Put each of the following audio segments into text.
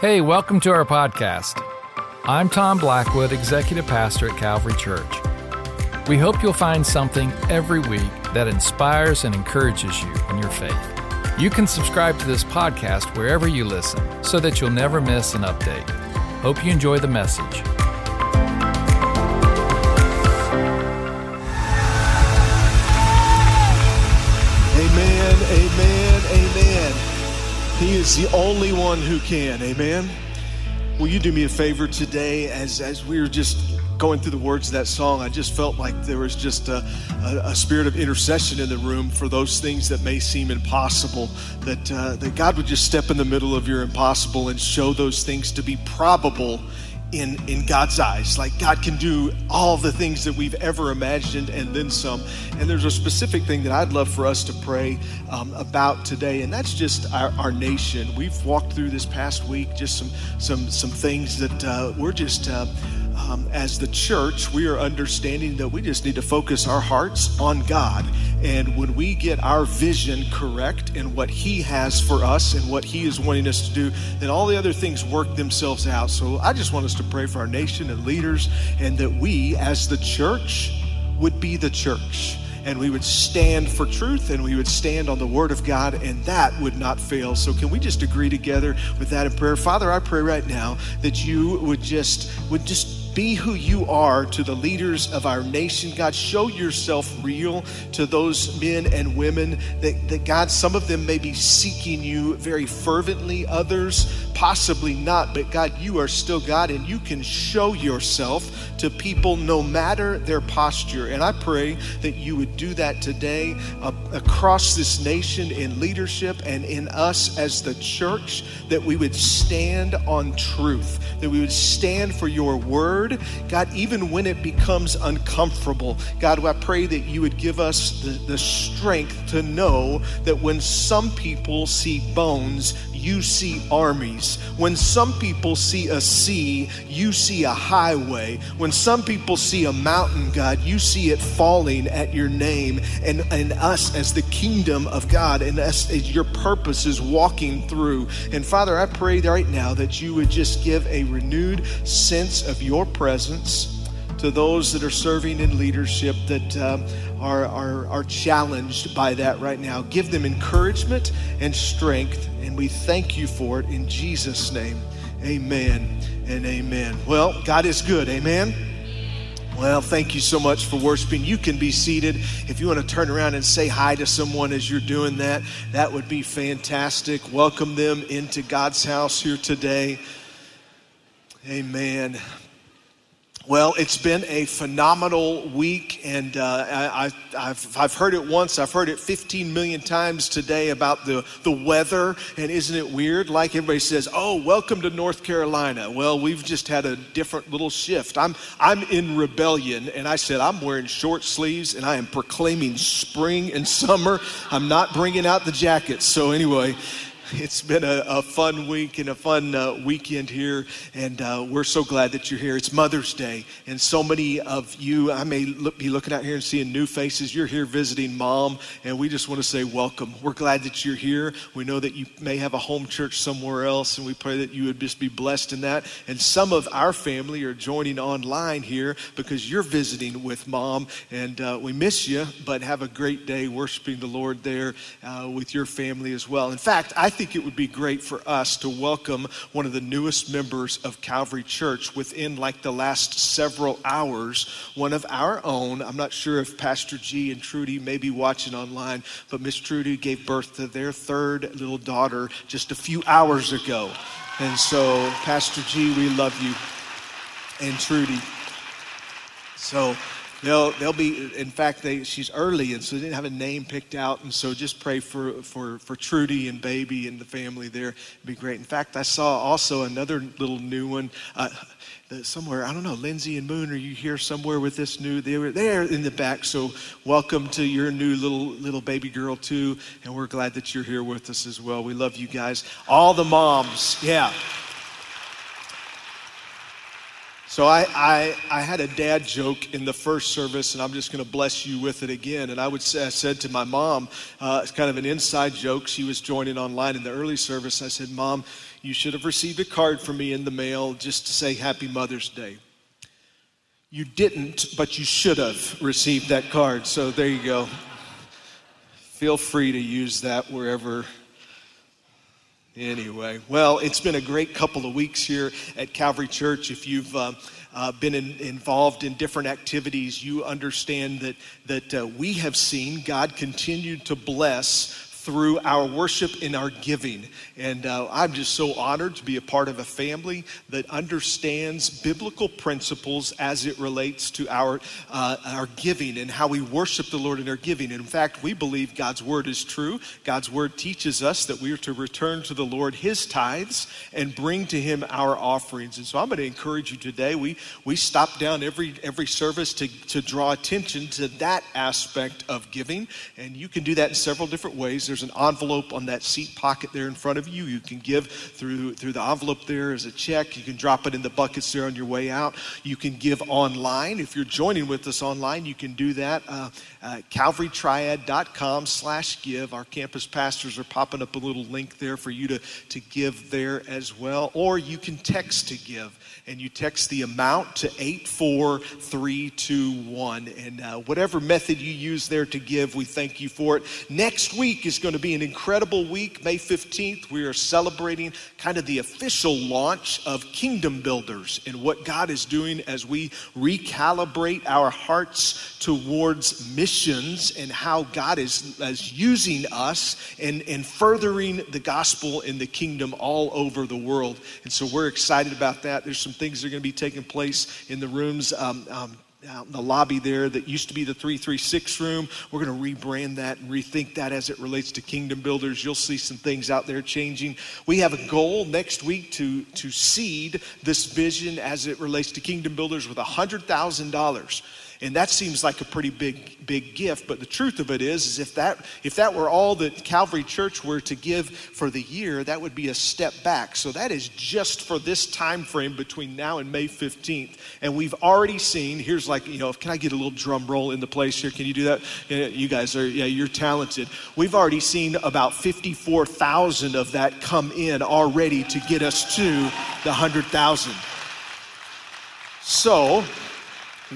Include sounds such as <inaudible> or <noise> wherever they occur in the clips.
Hey, welcome to our podcast. I'm Tom Blackwood, Executive Pastor at Calvary Church. We hope you'll find something every week that inspires and encourages you in your faith. You can subscribe to this podcast wherever you listen so that you'll never miss an update. Hope you enjoy the message. He is the only one who can. Amen. Will you do me a favor today as, as we were just going through the words of that song? I just felt like there was just a, a, a spirit of intercession in the room for those things that may seem impossible, that, uh, that God would just step in the middle of your impossible and show those things to be probable in, in God's eyes. Like God can do all the things that we've ever imagined and then some. And there's a specific thing that I'd love for us to pray um, about today, and that's just our, our, nation. We've walked through this past week just some some some things that uh, we're just. Uh, um, as the church, we are understanding that we just need to focus our hearts on God. And when we get our vision correct and what He has for us and what He is wanting us to do, then all the other things work themselves out. So I just want us to pray for our nation and leaders and that we, as the church, would be the church and we would stand for truth and we would stand on the word of God and that would not fail. So can we just agree together with that in prayer? Father, I pray right now that you would just would just be who you are to the leaders of our nation. God, show yourself real to those men and women that, that, God, some of them may be seeking you very fervently, others possibly not. But God, you are still God and you can show yourself to people no matter their posture. And I pray that you would do that today uh, across this nation in leadership and in us as the church, that we would stand on truth, that we would stand for your word God, even when it becomes uncomfortable, God, I pray that you would give us the, the strength to know that when some people see bones, you see armies. When some people see a sea, you see a highway. When some people see a mountain, God, you see it falling at your name and, and us as the kingdom of God and us as your purpose is walking through. And Father, I pray right now that you would just give a renewed sense of your presence to those that are serving in leadership that um, are, are, are challenged by that right now. Give them encouragement and strength, and we thank you for it in Jesus' name. Amen and amen. Well, God is good. Amen. Well, thank you so much for worshiping. You can be seated. If you want to turn around and say hi to someone as you're doing that, that would be fantastic. Welcome them into God's house here today. Amen. Well, it's been a phenomenal week, and uh, I, have I've heard it once. I've heard it 15 million times today about the, the weather. And isn't it weird? Like everybody says, oh, welcome to North Carolina. Well, we've just had a different little shift. I'm, I'm in rebellion, and I said, I'm wearing short sleeves, and I am proclaiming spring and summer. I'm not bringing out the jackets. So, anyway, it's been a, a, fun week and a fun uh, weekend here, and uh, we're so glad that you're here. It's Mother's Day, and so many of you, I may look, be looking out here and seeing new faces. You're here visiting mom, and we just want to say welcome. We're glad that you're here. We know that you may have a home church somewhere else, and we pray that you would just be blessed in that. And some of our family are joining online here because you're visiting with mom, and uh, we miss you, but have a great day worshiping the Lord there uh, with your family as well. In fact, I think it would be great for us to welcome one of the newest members of Calvary Church within like the last several hours. One of our own, I'm not sure if Pastor G and Trudy may be watching online, but Miss Trudy gave birth to their third little daughter just a few hours ago. And so, Pastor G, we love you. And Trudy. So, They'll, they'll be, in fact, they, she's early, and so they didn't have a name picked out. And so just pray for, for, for Trudy and baby and the family there. It'd be great. In fact, I saw also another little new one. Uh, somewhere, I don't know, Lindsay and Moon, are you here somewhere with this new? They were there in the back. So welcome to your new little little baby girl too, and we're glad that you're here with us as well. We love you guys, all the moms. Yeah. So I, I, I, had a dad joke in the first service, and I'm just going to bless you with it again. And I would say, I said to my mom, uh, it's kind of an inside joke. She was joining online in the early service. I said, Mom, you should have received a card from me in the mail just to say Happy Mother's Day. You didn't, but you should have received that card. So there you go. Feel free to use that wherever. Anyway, well, it's been a great couple of weeks here at Calvary Church. If you've uh, uh, been in, involved in different activities, you understand that, that uh, we have seen God continue to bless through our worship and our giving. And uh, I'm just so honored to be a part of a family that understands biblical principles as it relates to our, uh, our giving and how we worship the Lord in our giving. And in fact, we believe God's word is true. God's word teaches us that we are to return to the Lord his tithes and bring to him our offerings. And so I'm going to encourage you today. We, we stop down every, every service to, to draw attention to that aspect of giving. And you can do that in several different ways. There's there's an envelope on that seat pocket there in front of you. You can give through, through the envelope there as a check. You can drop it in the buckets there on your way out. You can give online. If you're joining with us online, you can do that. Uh, uh, calvarytriad.com slash give. Our campus pastors are popping up a little link there for you to, to give there as well. Or you can text to give and you text the amount to 84321. And uh, whatever method you use there to give, we thank you for it. Next week is going to be an incredible week. May 15th, we are celebrating kind of the official launch of Kingdom Builders and what God is doing as we recalibrate our hearts towards missions and how God is, is using us and, and furthering the gospel in the kingdom all over the world. And so we're excited about that. There's some things that are going to be taking place in the rooms. Um, um, out in the lobby there that used to be the 336 room. We're going to rebrand that and rethink that as it relates to Kingdom Builders. You'll see some things out there changing. We have a goal next week to, to seed this vision as it relates to Kingdom Builders with $100,000. And that seems like a pretty big, big gift. But the truth of it is, is if that if that were all that Calvary Church were to give for the year, that would be a step back. So that is just for this time frame between now and May 15th. And we've already seen, here's like, you know, can I get a little drum roll in the place here? Can you do that? You guys are, yeah, you're talented. We've already seen about 54,000 of that come in already to get us to the 100,000. So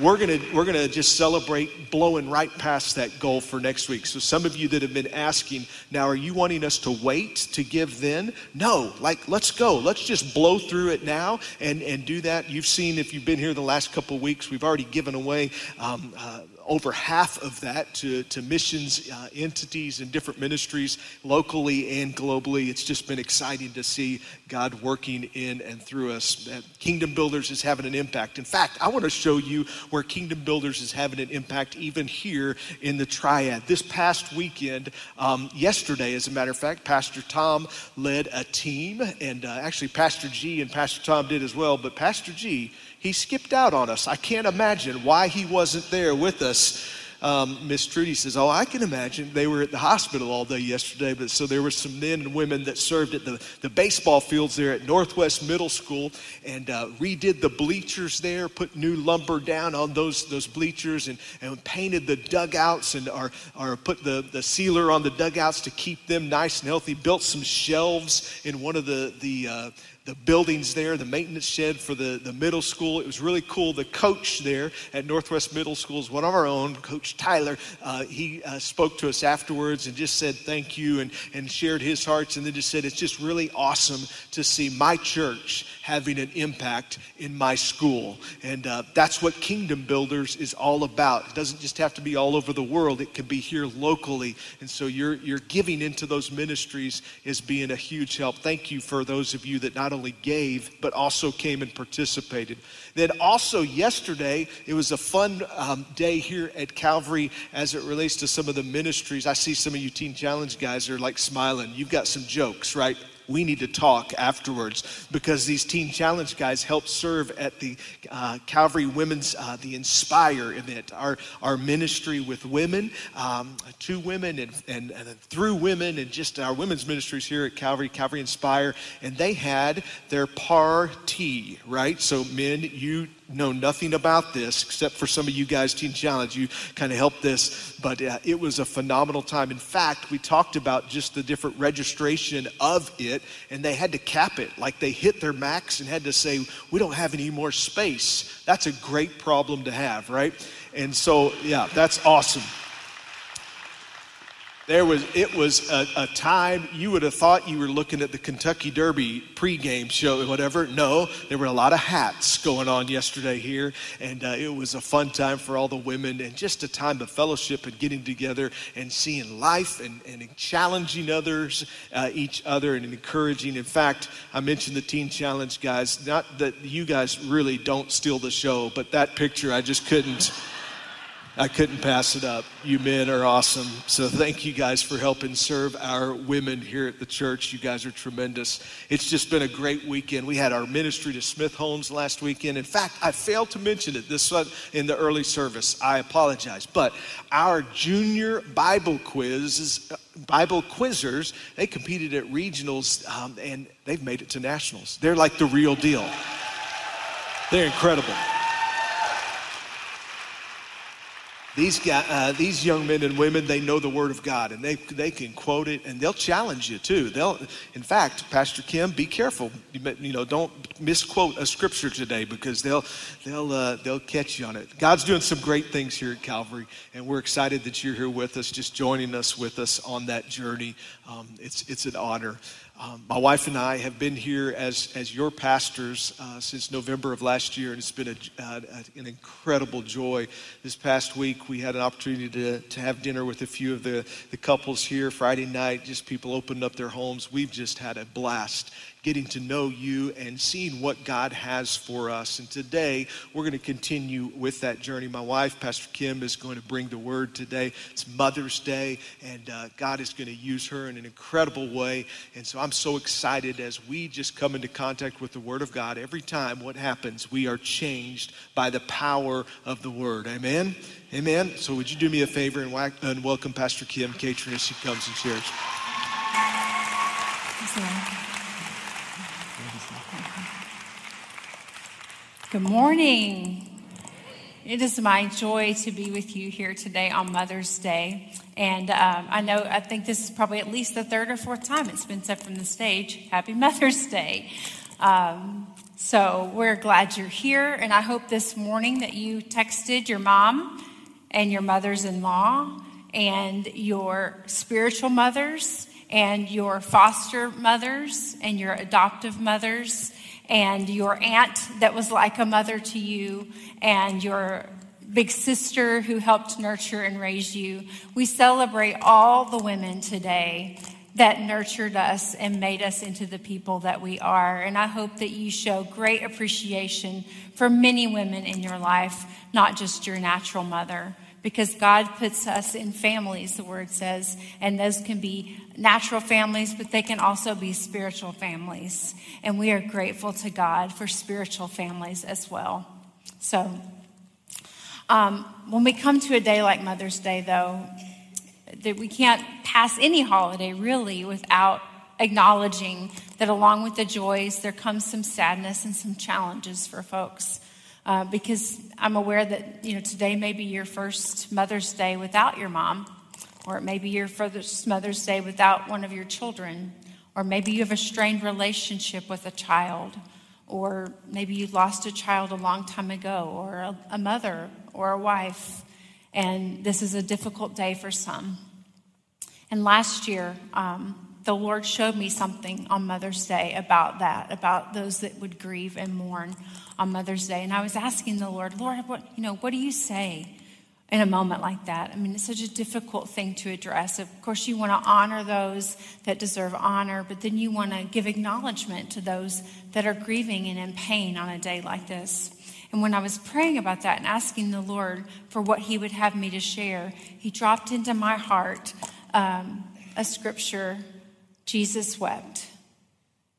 we're gonna we're gonna just celebrate blowing right past that goal for next week. So some of you that have been asking, now are you wanting us to wait to give then? No, like let's go. Let's just blow through it now and and do that. You've seen if you've been here the last couple weeks, we've already given away um, uh, over half of that to, to missions uh, entities and different ministries locally and globally. It's just been exciting to see God working in and through us. Uh, Kingdom Builders is having an impact. In fact, I want to show you where Kingdom Builders is having an impact even here in the Triad. This past weekend, um, yesterday, as a matter of fact, Pastor Tom led a team, and uh, actually, Pastor G and Pastor Tom did as well, but Pastor G he skipped out on us. I can't imagine why he wasn't there with us. Um, Miss Trudy says, Oh, I can imagine. They were at the hospital all day yesterday, but so there were some men and women that served at the, the baseball fields there at Northwest Middle School and uh, redid the bleachers there, put new lumber down on those, those bleachers, and, and painted the dugouts and or, or put the, the sealer on the dugouts to keep them nice and healthy, built some shelves in one of the, the uh, the buildings there, the maintenance shed for the, the middle school. It was really cool. The coach there at Northwest Middle School is one of our own, Coach Tyler. Uh, he uh, spoke to us afterwards and just said thank you and, and shared his hearts and then just said, It's just really awesome to see my church having an impact in my school. And uh, that's what Kingdom Builders is all about. It doesn't just have to be all over the world, it can be here locally. And so your, your giving into those ministries is being a huge help. Thank you for those of you that not only gave, but also came and participated. Then also yesterday, it was a fun um, day here at Calvary as it relates to some of the ministries. I see some of you Teen Challenge guys are like smiling. You've got some jokes, right? We need to talk afterwards because these Teen Challenge guys help serve at the uh, Calvary Women's, uh, the Inspire event, our, our ministry with women, um, women and, and, and through women, and just our women's ministries here at Calvary, Calvary Inspire. And they had their party, right? So, men, you know nothing about this except for some of you guys, Teen Challenge. You kind of helped this, but uh, it was a phenomenal time. In fact, we talked about just the different registration of it, and they had to cap it. Like they hit their max and had to say, we don't have any more space. That's a great problem to have, right? And so, yeah, that's awesome. There was it was a, a, time you would have thought you were looking at the Kentucky Derby pregame show, or whatever. No, there were a lot of hats going on yesterday here, and uh, it was a fun time for all the women, and just a time of fellowship and getting together and seeing life and, and challenging others, uh, each other, and encouraging. In fact, I mentioned the Teen Challenge guys. Not that you guys really don't steal the show, but that picture I just couldn't. I couldn't pass it up. You men are awesome. So thank you guys for helping serve our women here at the church. You guys are tremendous. It's just been a great weekend. We had our ministry to Smith Homes last weekend. In fact, I failed to mention it this in the early service. I apologize. But our junior Bible quizzes, Bible quizzers, they competed at regionals um, and they've made it to nationals. They're like the real deal. They're incredible. These, guys, uh, these young men and women, they know the Word of God and they, they can quote it and they'll challenge you too. They'll, in fact, Pastor Kim, be careful. You, you know, don't misquote a scripture today because they'll, they'll, uh, they'll catch you on it. God's doing some great things here at Calvary and we're excited that you're here with us, just joining us with us on that journey. Um, it's, it's an honor. Um, my wife and I have been here as, as your pastors uh, since November of last year, and it's been a, uh, an incredible joy. This past week, we had an opportunity to, to have dinner with a few of the, the couples here Friday night. Just people opened up their homes. We've just had a blast getting to know you and seeing what God has for us. And today, we're going to continue with that journey. My wife, Pastor Kim, is going to bring the word today. It's Mother's Day, and uh, God is going to use her in an incredible way. And so I'm so excited as we just come into contact with the Word of God. Every time, what happens? We are changed by the power of the Word. Amen? Amen. So, would you do me a favor and, and welcome Pastor Kim Catron as she comes and shares? Good morning. It is my joy to be with you here today on Mother's Day. And um, I know, I think this is probably at least the third or fourth time it's been said from the stage Happy Mother's Day. Um, so we're glad you're here. And I hope this morning that you texted your mom and your mothers in law and your spiritual mothers and your foster mothers and your adoptive mothers and your aunt that was like a mother to you, and your big sister who helped nurture and raise you. We celebrate all the women today that nurtured us and made us into the people that we are. And I hope that you show great appreciation for many women in your life, not just your natural mother because God puts us in families, the word says, and those can be natural families, but they can also be spiritual families. And we are grateful to God for spiritual families as well. So, um, when we come to a day like Mother's Day, though, that we can't pass any holiday really without acknowledging that along with the joys, there comes some sadness and some challenges for folks uh, because I'm aware that you know today may be your first Mother's Day without your mom, or it may be your first Mother's Day without one of your children, or maybe you have a strained relationship with a child, or maybe you lost a child a long time ago, or a, a mother or a wife, and this is a difficult day for some. And last year, um, the Lord showed me something on Mother's Day about that, about those that would grieve and mourn on Mother's Day. And I was asking the Lord, Lord, what, you know, what do you say in a moment like that? I mean, it's such a difficult thing to address. Of course, you want to honor those that deserve honor, but then you want to give acknowledgement to those that are grieving and in pain on a day like this. And when I was praying about that and asking the Lord for what He would have me to share, He dropped into my heart um, a scripture Jesus wept.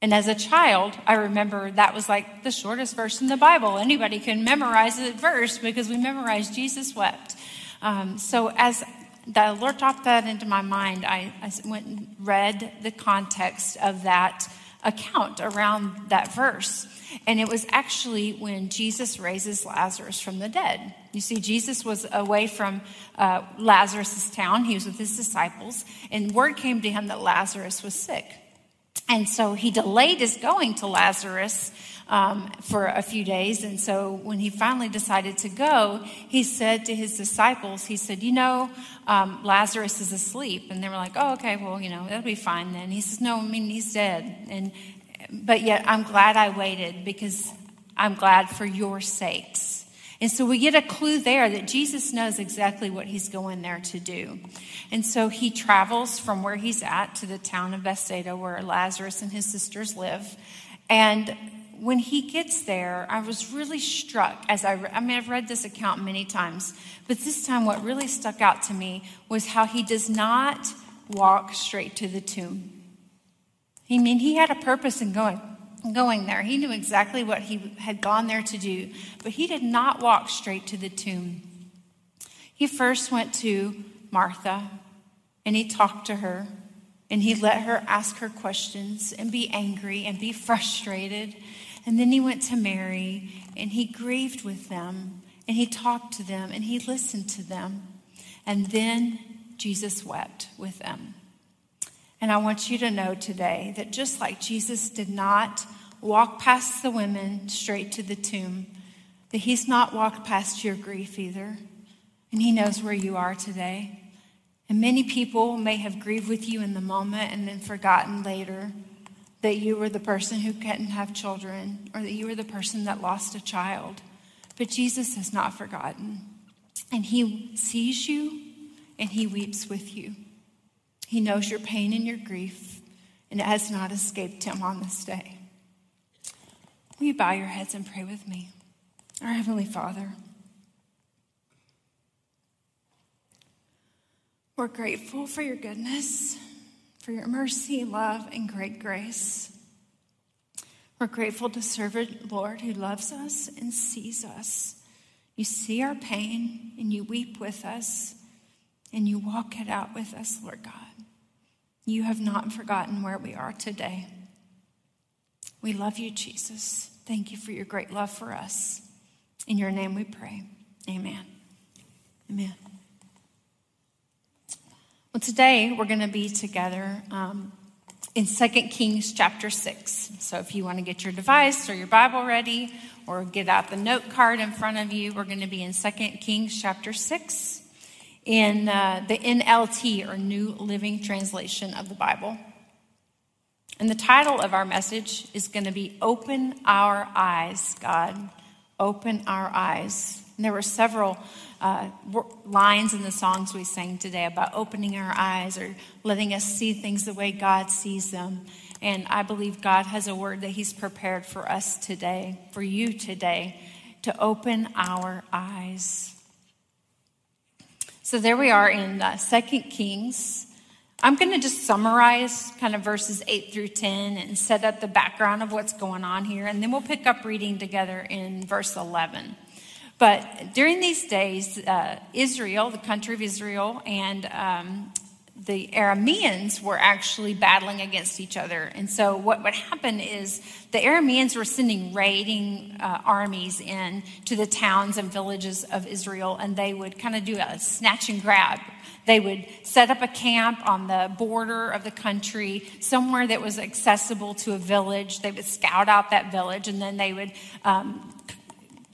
And as a child, I remember that was like the shortest verse in the Bible. Anybody can memorize the verse because we memorized Jesus wept. Um, so as the Lord dropped that into my mind, I, I, went and read the context of that account around that verse. And it was actually when Jesus raises Lazarus from the dead. You see, Jesus was away from uh, Lazarus' town. He was with his disciples, and word came to him that Lazarus was sick. And so he delayed his going to Lazarus um, for a few days. And so when he finally decided to go, he said to his disciples, he said, You know, um, Lazarus is asleep. And they were like, Oh, okay, well, you know, that'll be fine then. He says, No, I mean, he's dead. And, but yet I'm glad I waited because I'm glad for your sakes. And so we get a clue there that Jesus knows exactly what he's going there to do. And so he travels from where he's at to the town of Bethsaida where Lazarus and his sisters live. And when he gets there, I was really struck as I, I mean, I've read this account many times, but this time what really stuck out to me was how he does not walk straight to the tomb. I mean, he had a purpose in going, going there. He knew exactly what he had gone there to do, but he did not walk straight to the tomb. He first went to Martha and he talked to her and he let her ask her questions and be angry and be frustrated and then he went to Mary and he grieved with them and he talked to them and he listened to them. And then Jesus wept with them. And I want you to know today that just like Jesus did not walk past the women straight to the tomb, that he's not walked past your grief either. And he knows where you are today. And many people may have grieved with you in the moment and then forgotten later that you were the person who couldn't have children or that you were the person that lost a child. But Jesus has not forgotten. And he sees you and he weeps with you. He knows your pain and your grief, and it has not escaped him on this day. Will you bow your heads and pray with me? Our Heavenly Father, we're grateful for your goodness for your mercy, love, and great grace. We're grateful to serve a Lord who loves us and sees us. You see our pain and you weep with us and you walk it out with us, Lord God. You have not forgotten where we are today. We love you, Jesus. Thank you for your great love for us. In your name we pray. Amen. Amen. Well, today we're going to be together um, in 2 Kings chapter 6. So if you want to get your device or your Bible ready or get out the note card in front of you, we're going to be in 2 Kings chapter 6 in uh, the NLT or New Living Translation of the Bible. And the title of our message is going to be Open Our Eyes, God. Open Our Eyes. And there were several uh, lines in the songs we sang today about opening our eyes or letting us see things the way God sees them. And I believe God has a word that He's prepared for us today, for you today, to open our eyes. So there we are in uh, 2 Kings. I'm going to just summarize kind of verses 8 through 10 and set up the background of what's going on here. And then we'll pick up reading together in verse 11. But during these days, uh, Israel, the country of Israel, and um, the Arameans were actually battling against each other. And so, what would happen is the Arameans were sending raiding uh, armies in to the towns and villages of Israel, and they would kind of do a snatch and grab. They would set up a camp on the border of the country, somewhere that was accessible to a village. They would scout out that village, and then they would um,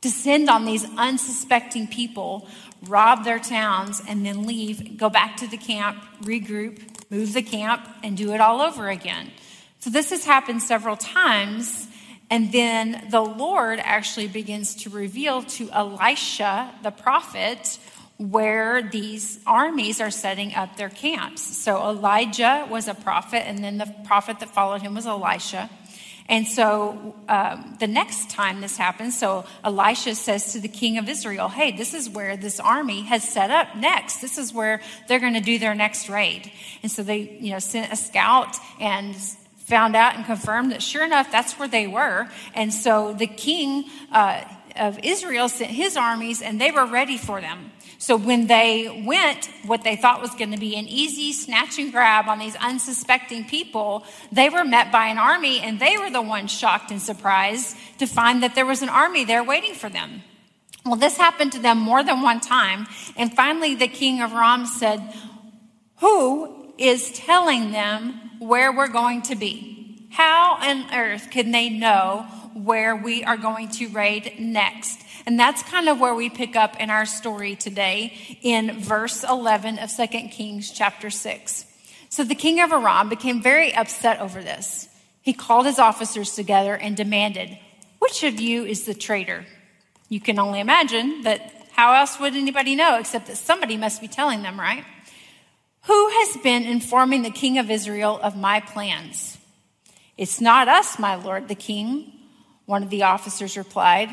descend on these unsuspecting people, rob their towns, and then leave, go back to the camp, regroup, move the camp, and do it all over again. So this has happened several times. And then the Lord actually begins to reveal to Elisha, the prophet, where these armies are setting up their camps. So Elijah was a prophet, and then the prophet that followed him was Elisha. And so um, the next time this happens, so Elisha says to the king of Israel, Hey, this is where this army has set up next. This is where they're going to do their next raid. And so they, you know, sent a scout and found out and confirmed that sure enough, that's where they were. And so the king uh, of Israel sent his armies and they were ready for them. So when they went, what they thought was going to be an easy snatch and grab on these unsuspecting people, they were met by an army and they were the ones shocked and surprised to find that there was an army there waiting for them. Well, this happened to them more than one time. And finally, the king of Aram said, Who is telling them where we're going to be? How on earth can they know where we are going to raid next? And that's kind of where we pick up in our story today in verse 11 of 2 Kings chapter 6. So the king of Aram became very upset over this. He called his officers together and demanded, Which of you is the traitor? You can only imagine that how else would anybody know except that somebody must be telling them, right? Who has been informing the king of Israel of my plans? It's not us, my lord, the king, one of the officers replied.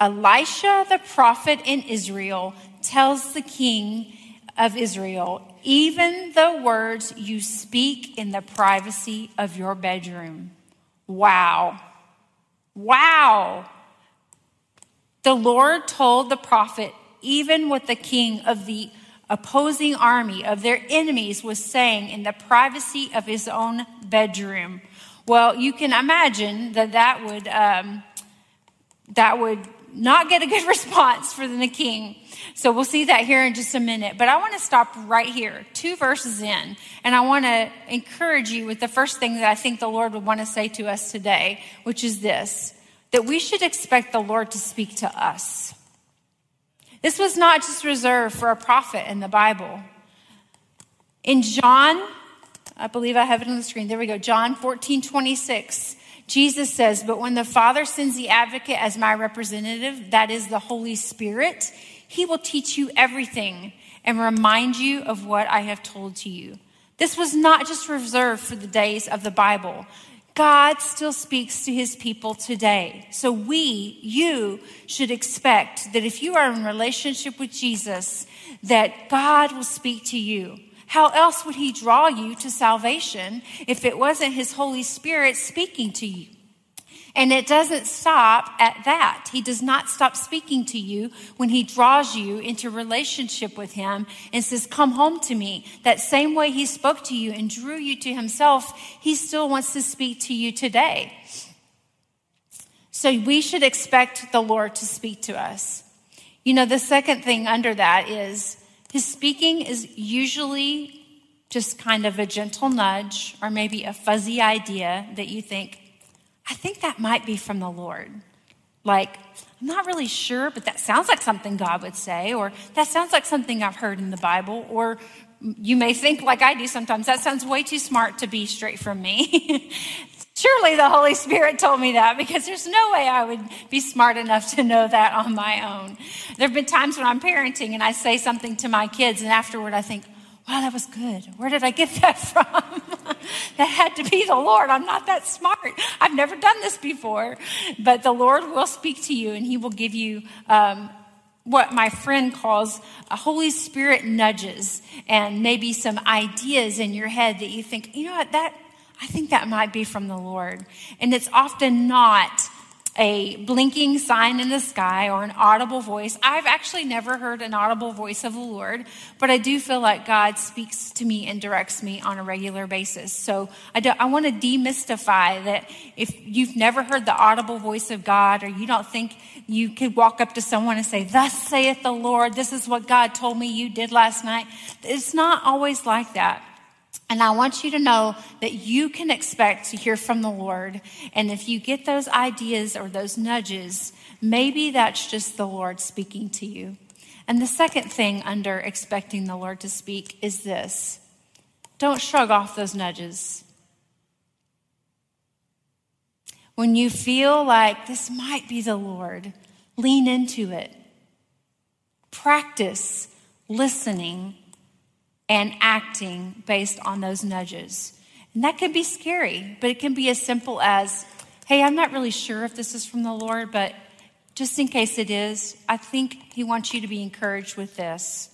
Elisha, the prophet in Israel, tells the king of Israel, even the words you speak in the privacy of your bedroom. Wow. Wow. The Lord told the prophet, even what the king of the opposing army of their enemies was saying in the privacy of his own bedroom. Well, you can imagine that that would, um, that would not get a good <laughs> response for the king. So we'll see that here in just a minute. But I want to stop right here, two verses in, and I want to encourage you with the first thing that I think the Lord would want to say to us today, which is this that we should expect the Lord to speak to us. This was not just reserved for a prophet in the Bible. In John, I believe I have it on the screen. There we go. John 14, 26. Jesus says, But when the Father sends the advocate as my representative, that is the Holy Spirit, he will teach you everything and remind you of what I have told to you. This was not just reserved for the days of the Bible. God still speaks to his people today. So we, you, should expect that if you are in relationship with Jesus, that God will speak to you. How else would he draw you to salvation if it wasn't his Holy Spirit speaking to you? And it doesn't stop at that. He does not stop speaking to you when he draws you into relationship with him and says, Come home to me. That same way he spoke to you and drew you to himself, he still wants to speak to you today. So we should expect the Lord to speak to us. You know, the second thing under that is his speaking is usually just kind of a gentle nudge or maybe a fuzzy idea that you think, I think that might be from the Lord. Like, I'm not really sure, but that sounds like something God would say, or that sounds like something I've heard in the Bible, or you may think, like I do sometimes, that sounds way too smart to be straight from me. <laughs> Surely the Holy Spirit told me that because there's no way I would be smart enough to know that on my own. There have been times when I'm parenting and I say something to my kids, and afterward I think, wow, that was good. Where did I get <laughs> that from? <laughs> that had to be the Lord. I'm not that smart. I've never done this before. But the Lord will speak to you and He will give you um, what my friend calls a Holy Spirit nudges and maybe some ideas in your head that you think, you know what, that, I think that might be from the Lord. And it's often not a blinking sign in the sky or an audible voice. I've actually never heard an audible voice of the Lord, but I do feel like God speaks to me and directs me on a regular basis. So I, I want to demystify that if you've never heard the audible voice of God or you don't think you could walk up to someone and say, Thus saith the Lord, this is what God told me you did last night, it's not always like that. And I want you to know that you can expect to hear from the Lord. And if you get those ideas or those nudges, maybe that's just the Lord speaking to you. And the second thing under expecting the Lord to speak is this don't shrug off those nudges. When you feel like this might be the Lord, lean into it. Practice listening and acting based on those nudges. And that can be scary, but it can be as simple as, hey, I'm not really sure if this is from the Lord, but just in case it is, I think He wants you to be encouraged with this.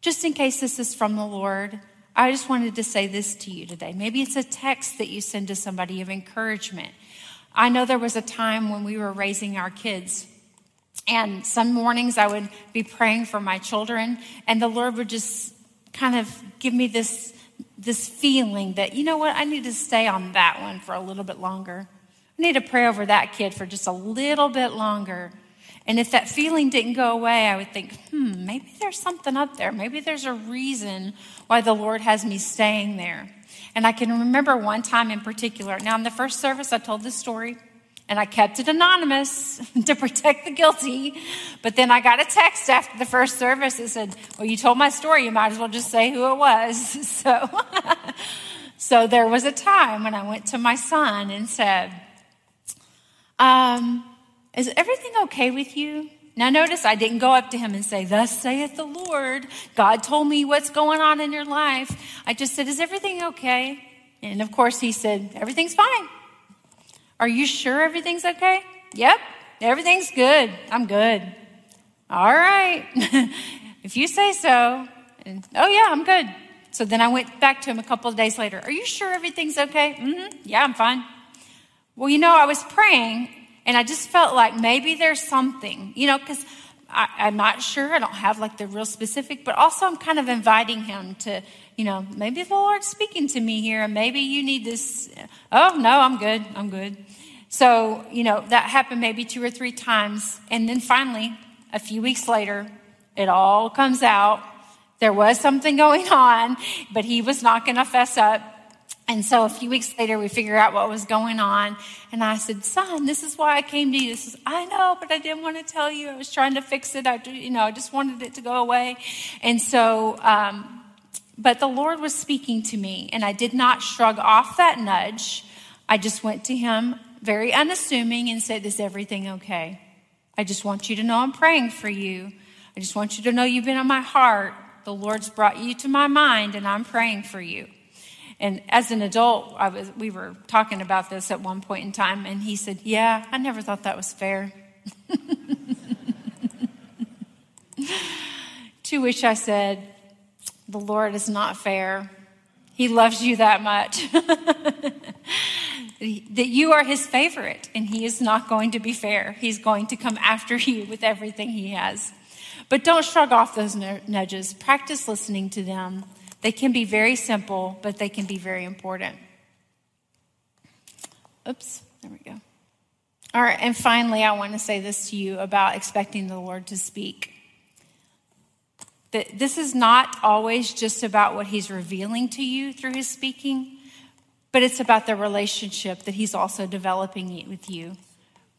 Just in case this is from the Lord, I just wanted to say this to you today. Maybe it's a text that you send to somebody of encouragement. I know there was a time when we were raising our kids And some mornings I would be praying for my children, and the Lord would just kind of give me this, this feeling that, you know what, I need to stay on that one for a little bit longer. I need to pray over that kid for just a little bit longer. And if that feeling didn't go away, I would think, hmm, maybe there's something up there. Maybe there's a reason why the Lord has me staying there. And I can remember one time in particular. Now, in the first service, I told this story and I kept it anonymous <laughs> to protect the guilty. But then I got a text after the first service that said, Well, you told my story, you might as well just say who it was. <laughs> So, <laughs> so there was a time when I went to my son and said, um, Is everything okay with you? Now, notice I didn't go up to him and say, Thus saith the Lord. God told me what's going on in your life. I just said, Is everything okay? And of course, he said, Everything's fine. Are you sure everything's okay? Yep, everything's good. I'm good. All right. <laughs> if you say so. And, oh, yeah, I'm good. So then I went back to him a couple of days later. Are you sure everything's okay? Mm-hmm. Yeah, I'm fine. Well, you know, I was praying and I just felt like maybe there's something, you know, because I'm not sure. I don't have like the real specific, but also I'm kind of inviting him to, you know, maybe the Lord's speaking to me here and maybe you need this. Oh, no, I'm good. I'm good. So, you know, that happened maybe two or three times. And then finally, a few weeks later, it all comes out. There was something going <laughs> on, but he was not going to fess up. And so a few weeks later, we figure out what was going on. And I said, son, this is why I came to you. This is, I know, but I didn't want to tell you. I was trying to fix it. I, you know, I just wanted it to go away. And so, um, but the Lord was speaking to me and I did not shrug off that nudge. I just went to him very unassuming and said, is everything okay? I just want you to know I'm praying for you. I just want you to know you've been on my heart. The Lord's brought you to my mind and I'm praying for you. And as an adult, I was, we were talking about this at one point in time, and he said, Yeah, I never thought that was fair. <laughs> to which I said, The Lord is not fair. He loves you that much. <laughs> that you are his favorite, and he is not going to be fair. He's going to come after you with everything he has. But don't shrug off those nudges. Practice listening to them they can be very simple, but they can be very important. Oops, there we go. All right, and finally, I want to say this to you about expecting the Lord to speak. That this is not always just about what He's revealing to you through His speaking, but it's about the relationship that He's also developing with you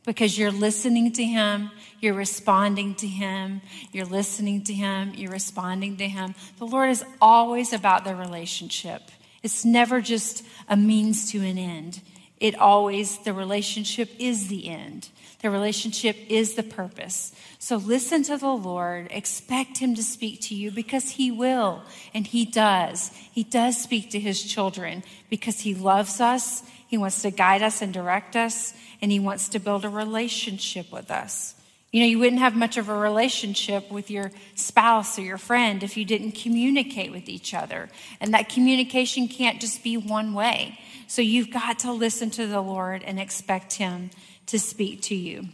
because you're listening to him, you're responding to him, you're listening to him, you're responding to him. The Lord is always about the relationship. It's never just a means to an end. It always, the relationship is the end. The relationship is the purpose. So listen to the Lord. Expect Him to speak to you because He will, and He does. He does speak to His children because He loves us. He wants to guide us and direct us and He wants to build a relationship with us. You know, you wouldn't have much of a relationship with your spouse or your friend if you didn't communicate with each other. And that communication can't just be one way. So you've got to listen to the Lord and expect Him to speak to you.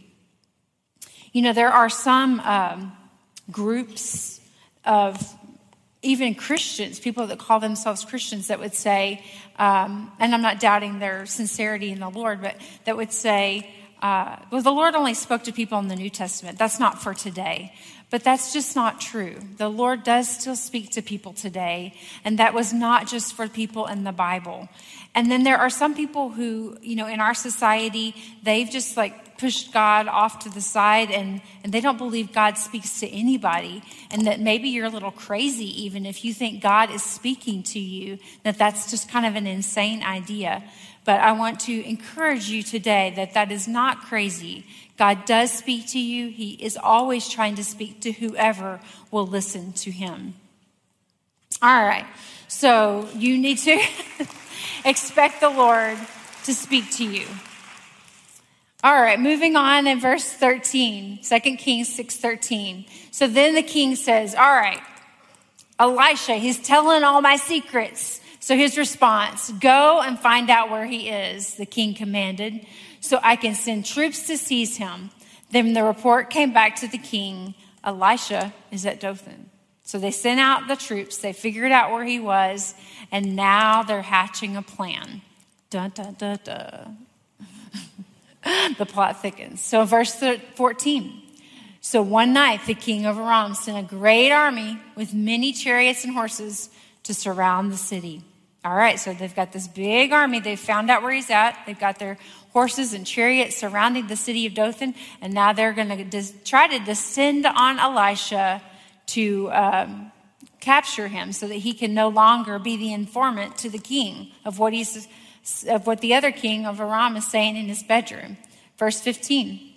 You know, there are some um, groups of even Christians, people that call themselves Christians, that would say, um, and I'm not doubting their sincerity in the Lord, but that would say, uh, well, the Lord only spoke to people in the New Testament. That's not for today. But that's just not true. The Lord does still speak to people today, and that was not just for people in the Bible. And then there are some people who, you know, in our society, they've just like pushed God off to the side and, and they don't believe God speaks to anybody. And that maybe you're a little crazy even if you think God is speaking to you, that that's just kind of an insane idea. But I want to encourage you today that that is not crazy. God does speak to you. He is always trying to speak to whoever will listen to him. All right. So you need to <laughs> expect the Lord to speak to you. All right, moving on in verse 13, 2 Kings 6:13. So then the king says, "All right, Elisha, he's telling all my secrets. So his response, Go and find out where he is, the king commanded, so I can send troops to seize him. Then the report came back to the king Elisha is at Dothan. So they sent out the troops, they figured out where he was, and now they're hatching a plan. Dun, dun, dun, dun. <laughs> the plot thickens. So, verse 14. So one night the king of Aram sent a great army with many chariots and horses to surround the city. All right, so they've got this big army. They've found out where he's at. They've got their horses and chariots surrounding the city of Dothan, and now they're going to des- try to descend on Elisha to um, capture him, so that he can no longer be the informant to the king of what he's of what the other king of Aram is saying in his bedroom. Verse 15.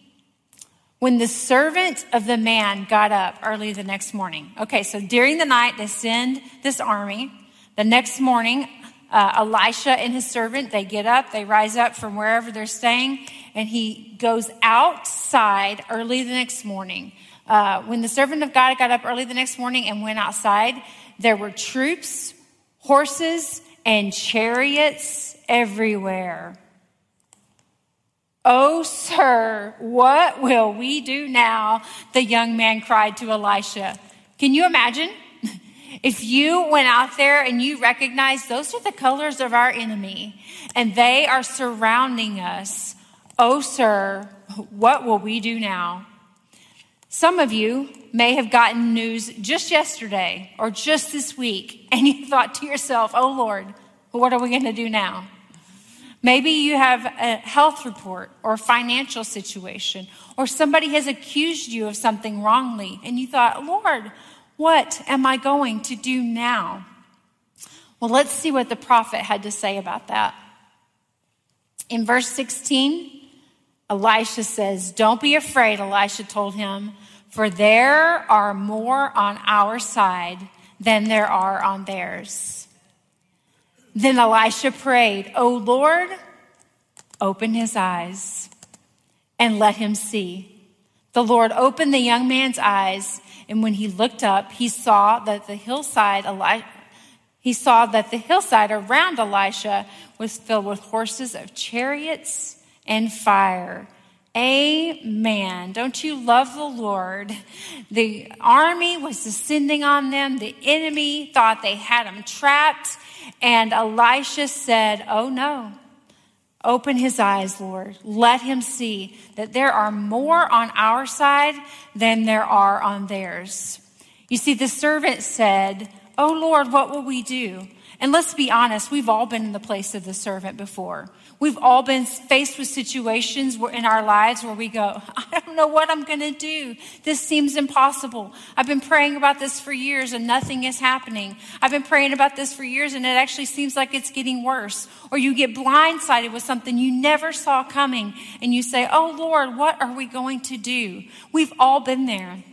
When the servant of the man got up early the next morning. Okay, so during the night, they send this army. The next morning, uh, Elisha and his servant, they get up, they rise up from wherever they're staying, and he goes outside early the next morning. Uh, when the servant of God got up early the next morning and went outside, there were troops, horses, and chariots everywhere. Oh, sir, what will we do now? The young man cried to Elisha. Can you imagine? <laughs> If you went out there and you recognized those are the colors of our enemy and they are surrounding us, oh, sir, what will we do now? Some of you may have gotten news just yesterday or just this week, and you thought to yourself, oh, Lord, what are we going to do now? Maybe you have a health report or financial situation, or somebody has accused you of something wrongly, and you thought, Lord, what am I going to do now? Well, let's see what the prophet had to say about that. In verse 16, Elisha says, Don't be afraid, Elisha told him, for there are more on our side than there are on theirs. Then Elisha prayed, O Lord, open his eyes and let him see. The Lord opened the young man's eyes, and when he looked up, he saw that the hillside, he saw that the hillside around Elisha was filled with horses of chariots and fire. Amen. Don't you love the Lord? The army was descending on them. The enemy thought they had them trapped. And Elisha said, Oh no. Open his eyes, Lord. Let him see that there are more on our side than there are on theirs. You see, the servant said, Oh Lord, what will we do? And let's be honest, we've all been in the place of the servant before. We've all been faced with situations where, in our lives where we go, <laughs> I don't know what I'm going to do. This seems impossible. I've been praying about this for years and nothing is happening. I've been praying about this for years and it actually seems like it's getting worse. Or you get blindsided with something you never saw coming and you say, Oh Lord, what are we going to do? We've all been there.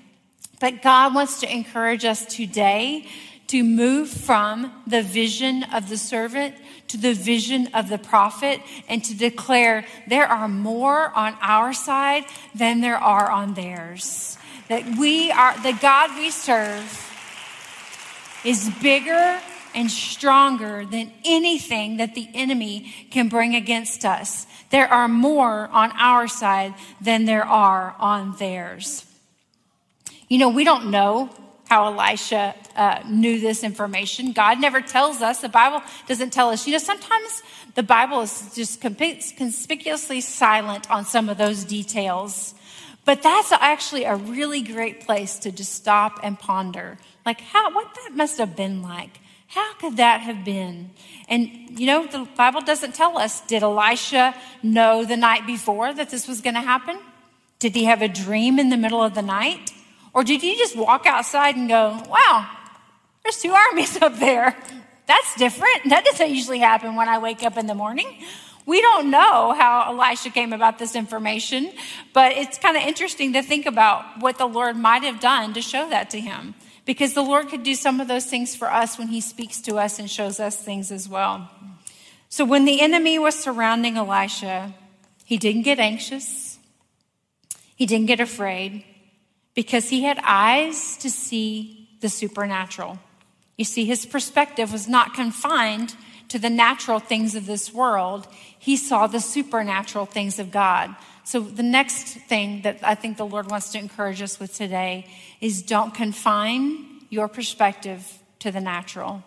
But God wants to encourage us today to move from the vision of the servant to the vision of the prophet and to declare there are more on our side than there are on theirs. That we are, the God we serve is bigger and stronger than anything that the enemy can bring against us. There are more on our side than there are on theirs. You know, we don't know how Elisha uh, knew this information. God never tells us. The Bible doesn't tell us. You know, sometimes the Bible is just conspicuously silent on some of those details. But that's actually a really great place to just stop and ponder. Like, how, what that must have been like. How could that have been? And, you know, the Bible doesn't tell us. Did Elisha know the night before that this was going to happen? Did he have a dream in the middle of the night? Or did you just walk outside and go, wow, there's two armies <laughs> up there? That's different. That doesn't usually happen when I wake up in the morning. We don't know how Elisha came about this information, but it's kind of interesting to think about what the Lord might have done to show that to him. Because the Lord could do some of those things for us when he speaks to us and shows us things as well. So when the enemy was surrounding Elisha, he didn't get anxious. He didn't get afraid because he had eyes to see the supernatural. You see, his perspective was not confined to the natural things of this world. He saw the supernatural things of God. So, the next thing that I think the Lord wants to encourage us with today is don't confine your perspective to the natural.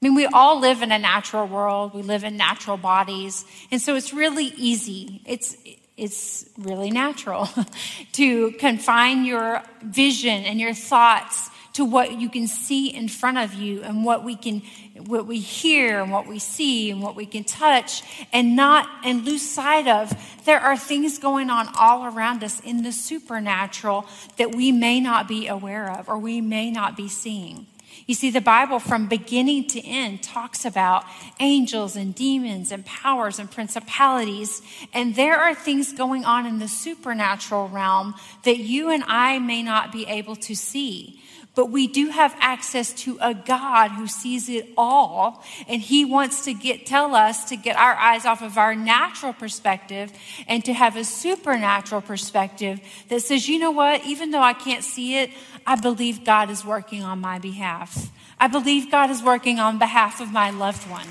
I mean, we all live in a natural world. We live in natural bodies. And so it's really easy. It's, it's really natural <laughs> to confine your vision and your thoughts to what you can see in front of you and what we can what we hear and what we see and what we can touch and not and lose sight of there are things going on all around us in the supernatural that we may not be aware of or we may not be seeing you see, the Bible from beginning to end talks about angels and demons and powers and principalities. And there are things going on in the supernatural realm that you and I may not be able to see. But we do have access to a God who sees it all. And he wants to get, tell us to get our eyes off of our natural perspective and to have a supernatural perspective that says, you know what? Even though I can't see it, I believe God is working on my behalf. I believe God is working on behalf of my loved one.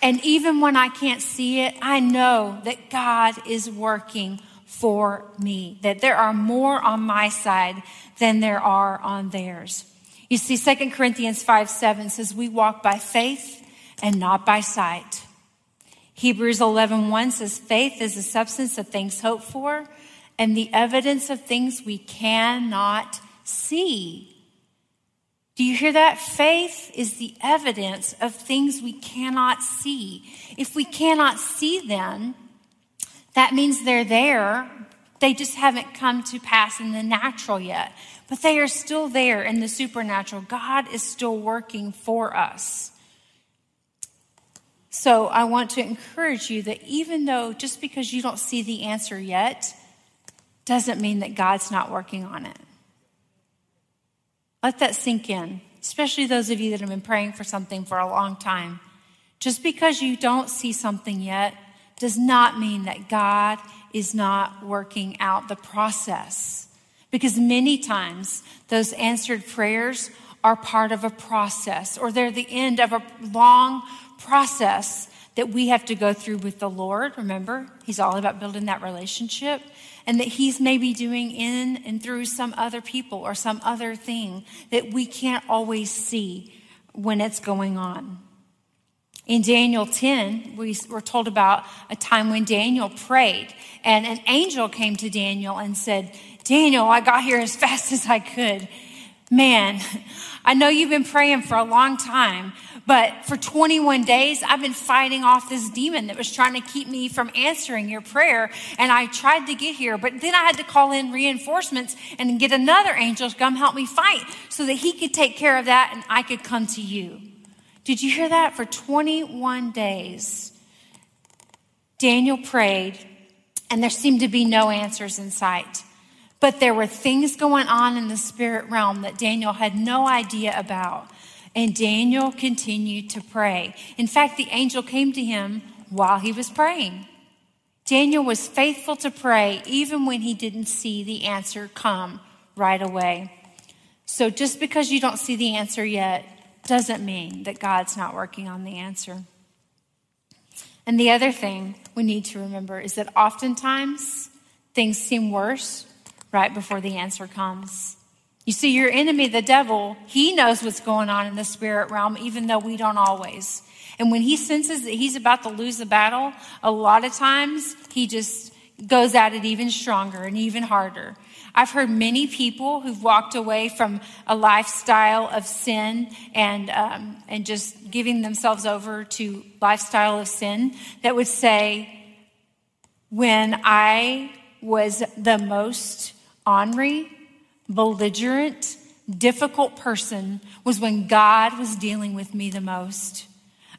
And even when I can't see it, I know that God is working for me, that there are more on my side than there are on theirs. You see, 2 Corinthians 5 7 says, We walk by faith and not by sight. Hebrews 11 1 says, Faith is the substance of things hoped for and the evidence of things we cannot see. Do you hear that? Faith is the evidence of things we cannot see. If we cannot see them, that means they're there. They just haven't come to pass in the natural yet, but they are still there in the supernatural. God is still working for us. So I want to encourage you that even though just because you don't see the answer yet, doesn't mean that God's not working on it. Let that sink in, especially those of you that have been praying for something for a long time. Just because you don't see something yet does not mean that God is not working out the process. Because many times those answered prayers are part of a process or they're the end of a long process that we have to go through with the Lord. Remember, He's all about building that relationship and that He's maybe doing in and through some other people or some other thing that we can't always see when it's going on. In Daniel 10, we were told about a time when Daniel prayed, and an angel came to Daniel and said, Daniel, I got here as <laughs> fast as I could. Man, I know you've been praying for a long time, but for 21 days, I've been fighting off this demon that was trying to keep me from answering your prayer. And I tried to get here, but then I had to call in reinforcements and get another angel to come help me fight so that he could take care of that and I could come to you. Did you hear that? For 21 days, Daniel prayed, and there seemed to be no answers in sight. But there were things going on in the spirit realm that Daniel had no idea about. And Daniel continued to pray. In fact, the angel came to him while he was praying. Daniel was faithful to pray even when he didn't see the answer come right away. So just because you don't see the answer yet doesn't mean that God's not working on the answer. And the other thing we need to remember is that oftentimes things seem worse right before the answer comes. You see, your enemy, the devil, he knows what's going on in the spirit realm, even though we don't always. And when he senses that he's about to lose the battle, a lot of times he just goes at it even stronger and even harder. I've heard many people who've walked away from a lifestyle of sin and um, and just giving themselves over to lifestyle of sin that would say, when I was the most ornery, belligerent, difficult person was when God was dealing with me the most.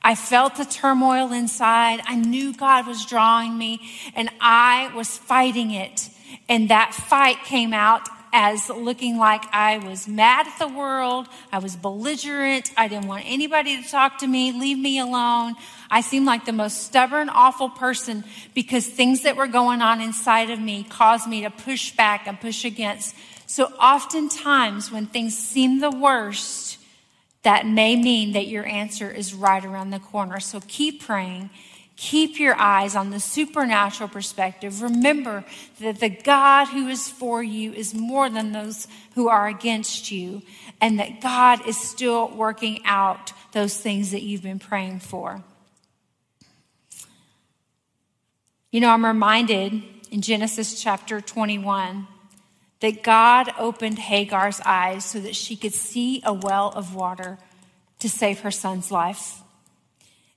I felt the turmoil inside. I knew God was drawing me and I was fighting it. And that fight came out as looking like I was mad at the world. I was belligerent. I didn't want anybody to talk to me, leave me alone. I seemed like the most stubborn, awful person because things that were going on inside of me caused me to push back and push against. So oftentimes when things seem the worst, that may mean that your answer is right around the corner. So keep praying, Keep your eyes on the supernatural perspective. Remember that the God who is for you is more than those who are against you, and that God is still working out those things that you've been praying for. You know, I'm reminded in Genesis chapter 21 that God opened Hagar's eyes so that she could see a well of water to save her son's life.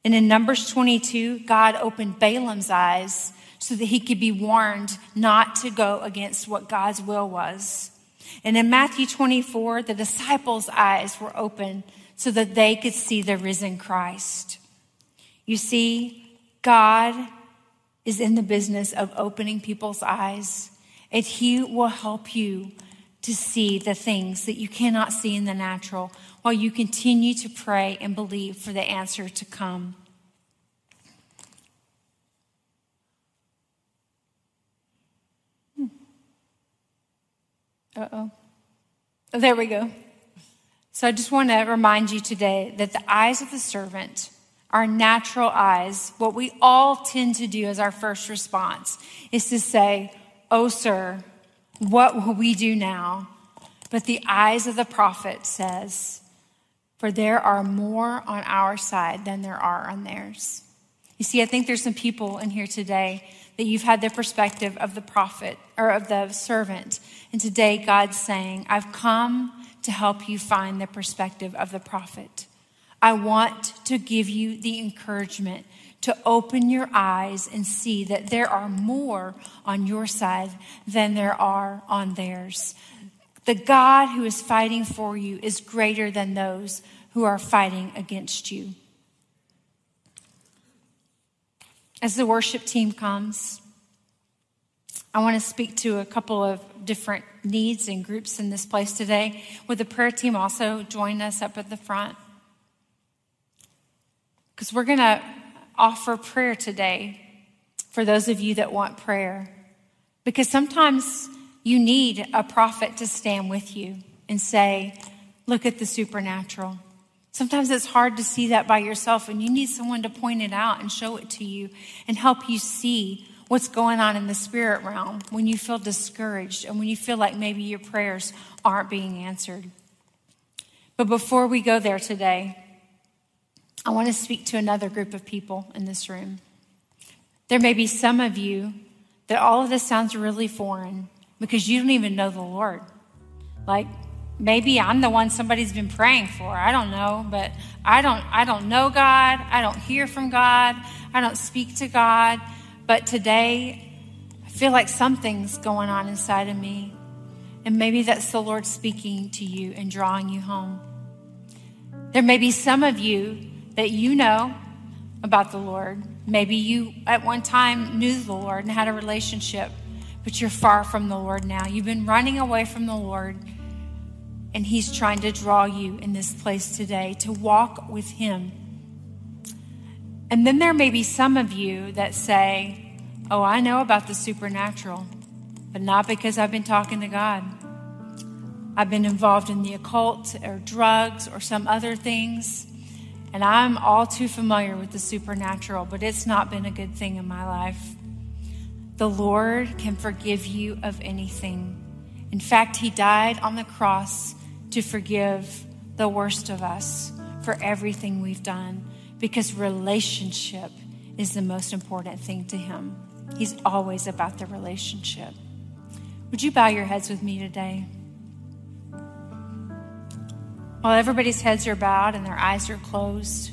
And in Numbers 22, God opened Balaam's eyes so that he could be warned not to go against what God's will was. And in Matthew 24, the disciples' eyes were open so that they could see the risen Christ. You see, God is in the business of opening people's eyes, and He will help you to see the things that you cannot see in the natural while you continue to pray and believe for the answer to come. Uh oh. There we go. So I just want to remind you today that the eyes of the servant our natural eyes, what we all tend to do as our first response is to say, Oh, sir, what will we do now? But the eyes of the prophet says, For there are more on our side than there are on theirs. You see, I think there's some people in here today that you've had the perspective of the prophet or of the servant. And today God's saying, I've come to help you find the perspective of the prophet. I want to give you the encouragement to open your eyes and see that there are more on your side than there are on theirs. The God who is fighting for you is greater than those who are fighting against you. As the worship team comes, I want to speak to a couple of different needs and groups in this place today. Would the prayer team also join us up at the front? Because we're going to offer prayer today for those of you that want prayer. Because sometimes you need a prophet to stand with you and say, Look at the supernatural. Sometimes it's hard to see that by yourself, and you need someone to point it out and show it to you and help you see what's going on in the spirit realm when you feel discouraged and when you feel like maybe your prayers aren't being answered. But before we go there today, I want to speak to another group of people in this room. There may be some of you that all of this sounds really foreign because you don't even know the Lord. Like maybe I'm the one somebody's been praying for. I don't know, but I don't I don't know God. I don't hear from God. I don't speak to God. But today I feel like something's going on inside of me. And maybe that's the Lord speaking to you and drawing you home. There may be some of you that you know about the Lord. Maybe you at one time knew the Lord and had a relationship, but you're far from the Lord now. You've been running away from the Lord, and He's trying to draw you in this place today to walk with Him. And then there may be some of you that say, Oh, I know about the supernatural, but not because I've been talking to God. I've been involved in the occult or drugs or some other things. And I'm all too familiar with the supernatural, but it's not been a good thing in my life. The Lord can forgive you of anything. In fact, He died on the cross to forgive the worst of us for everything we've done because relationship is the most important thing to Him. He's always about the relationship. Would you bow your heads with me today? While everybody's heads are bowed and their eyes are closed,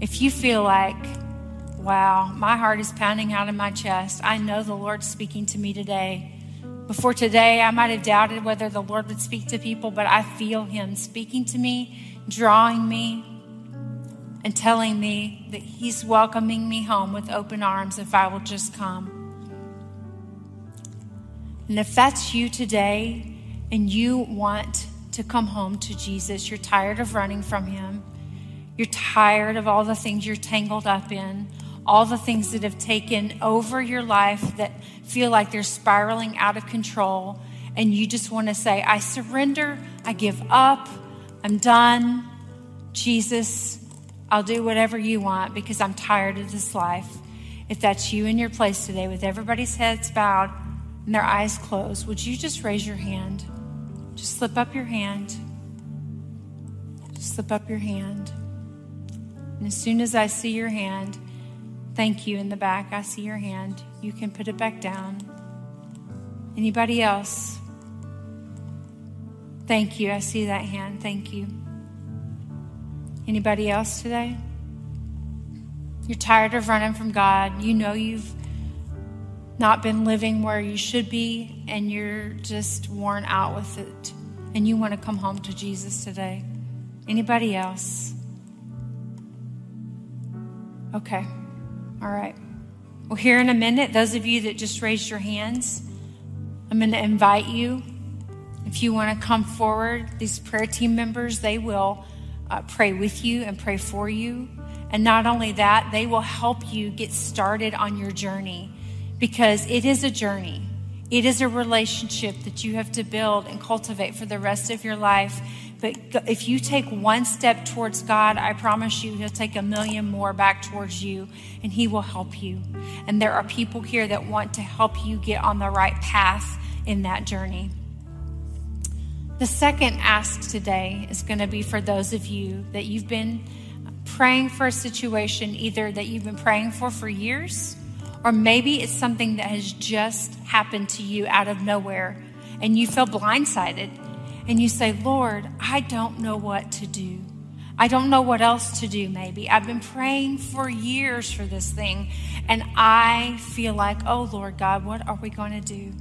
if you feel like, wow, my heart is pounding out of my chest, I know the Lord's speaking to me today. Before today, I might have doubted whether the Lord would speak to people, but I feel Him speaking to me, drawing me, and telling me that He's welcoming me home with open arms if I will just come. And if that's you today and you want to come home to Jesus. You're tired of running from Him. You're tired of all the things you're tangled up in, all the things that have taken over your life that feel like they're spiraling out of control. And you just want to say, I surrender, I give up, I'm done. Jesus, I'll do whatever you want because I'm tired of this life. If that's you in your place today with everybody's heads bowed and their eyes closed, would you just raise your hand? Just slip up your hand. Just slip up your hand. And as soon as I see your hand, thank you in the back, I see your hand. You can put it back down. Anybody else? Thank you. I see that hand. Thank you. Anybody else today? You're tired of running from God. You know you've not been living where you should be, and you're just worn out with it. And you want to come home to Jesus today. Anybody else? Okay. All right. Well, here in a minute, those of you that just raised your hands, I'm going to invite you. If you want to come forward, these prayer team members, they will uh, pray with you and pray for you. And not only that, they will help you get started on your journey because it is a journey. It is a relationship that you have to build and cultivate for the rest of your life. But if you take one step towards God, I promise you, He'll take a million more back towards you and He will help you. And there are people here that want to help you get on the right path in that journey. The second ask today is going to be for those of you that you've been praying for a situation either that you've been praying for for years, or maybe it's something that has just happened to you out of nowhere and you feel blindsided and you say, Lord, I don't know what to do. I don't know what else to do, maybe. I've been praying for years for this thing, and I feel like, oh, Lord God, what are we going to do?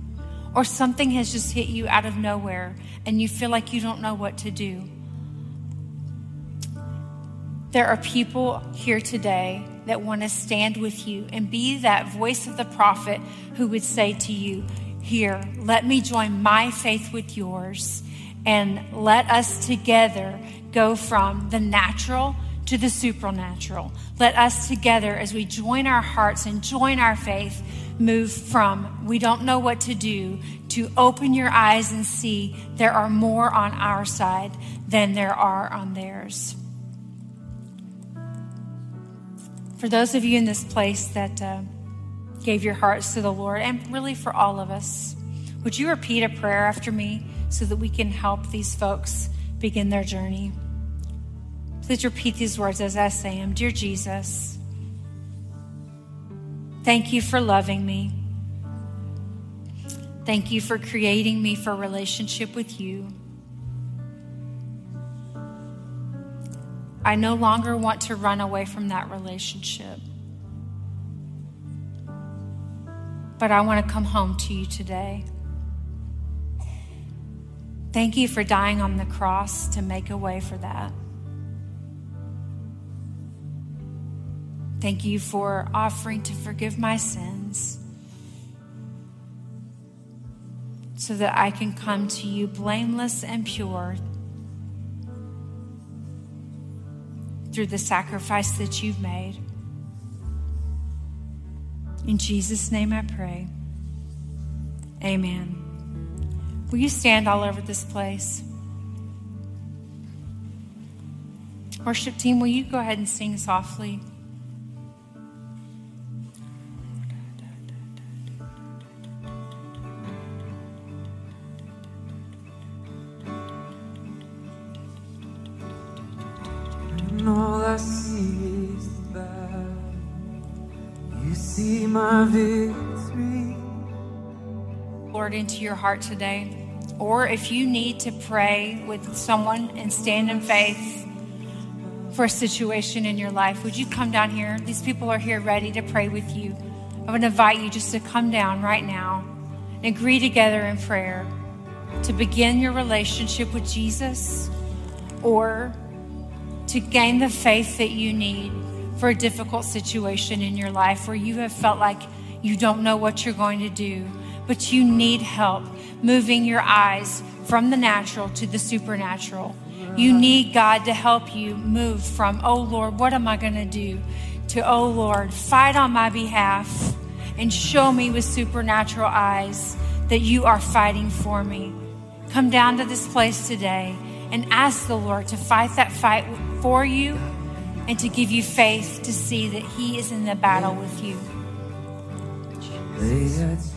or something has just hit you out of nowhere and you feel like you don't know what to do. There are people here today that want to stand with you and be that voice of the prophet who would say to you, Here, let me join my faith with yours and let us together go from the natural to the supernatural. Let us together, as we join our hearts and join our faith, move from we don't know what to do to open your eyes and see there are more on our side than there are on theirs. For those of you in this place that uh, gave your hearts to the Lord, and really for all of us, would you repeat a prayer after me so that we can help these folks begin their journey? Please repeat these words as I say them. Dear Jesus, Thank you for loving me. Thank you for creating me for relationship with you. I no longer want to run away from that relationship. But I want to come home to you today. Thank you for dying on the cross to make a way for that. Thank you for offering to forgive my sins so that I can come to you blameless and pure through the sacrifice that you've made. In Jesus' name I pray. Amen. Will you stand all over this place? Worship team, will you go ahead and sing softly? Lord, into your heart today. Or if you need to pray with someone and stand in faith for a situation in your life, would you come down here? These people are here ready to pray with you. I would invite you just to come down right now and agree together in prayer to begin your relationship with Jesus or to gain the faith that you need for a difficult situation in your life where you have felt like you don't know what you're going to do, but you need help moving your eyes from the natural to the supernatural. You need God to help you move from, oh Lord, what am I going to do? to, oh Lord, fight on my behalf and show me with supernatural eyes that you are fighting for me. Come down to this place today and ask the Lord to fight that fight for you and to give you faith to see that He is in the battle with you. At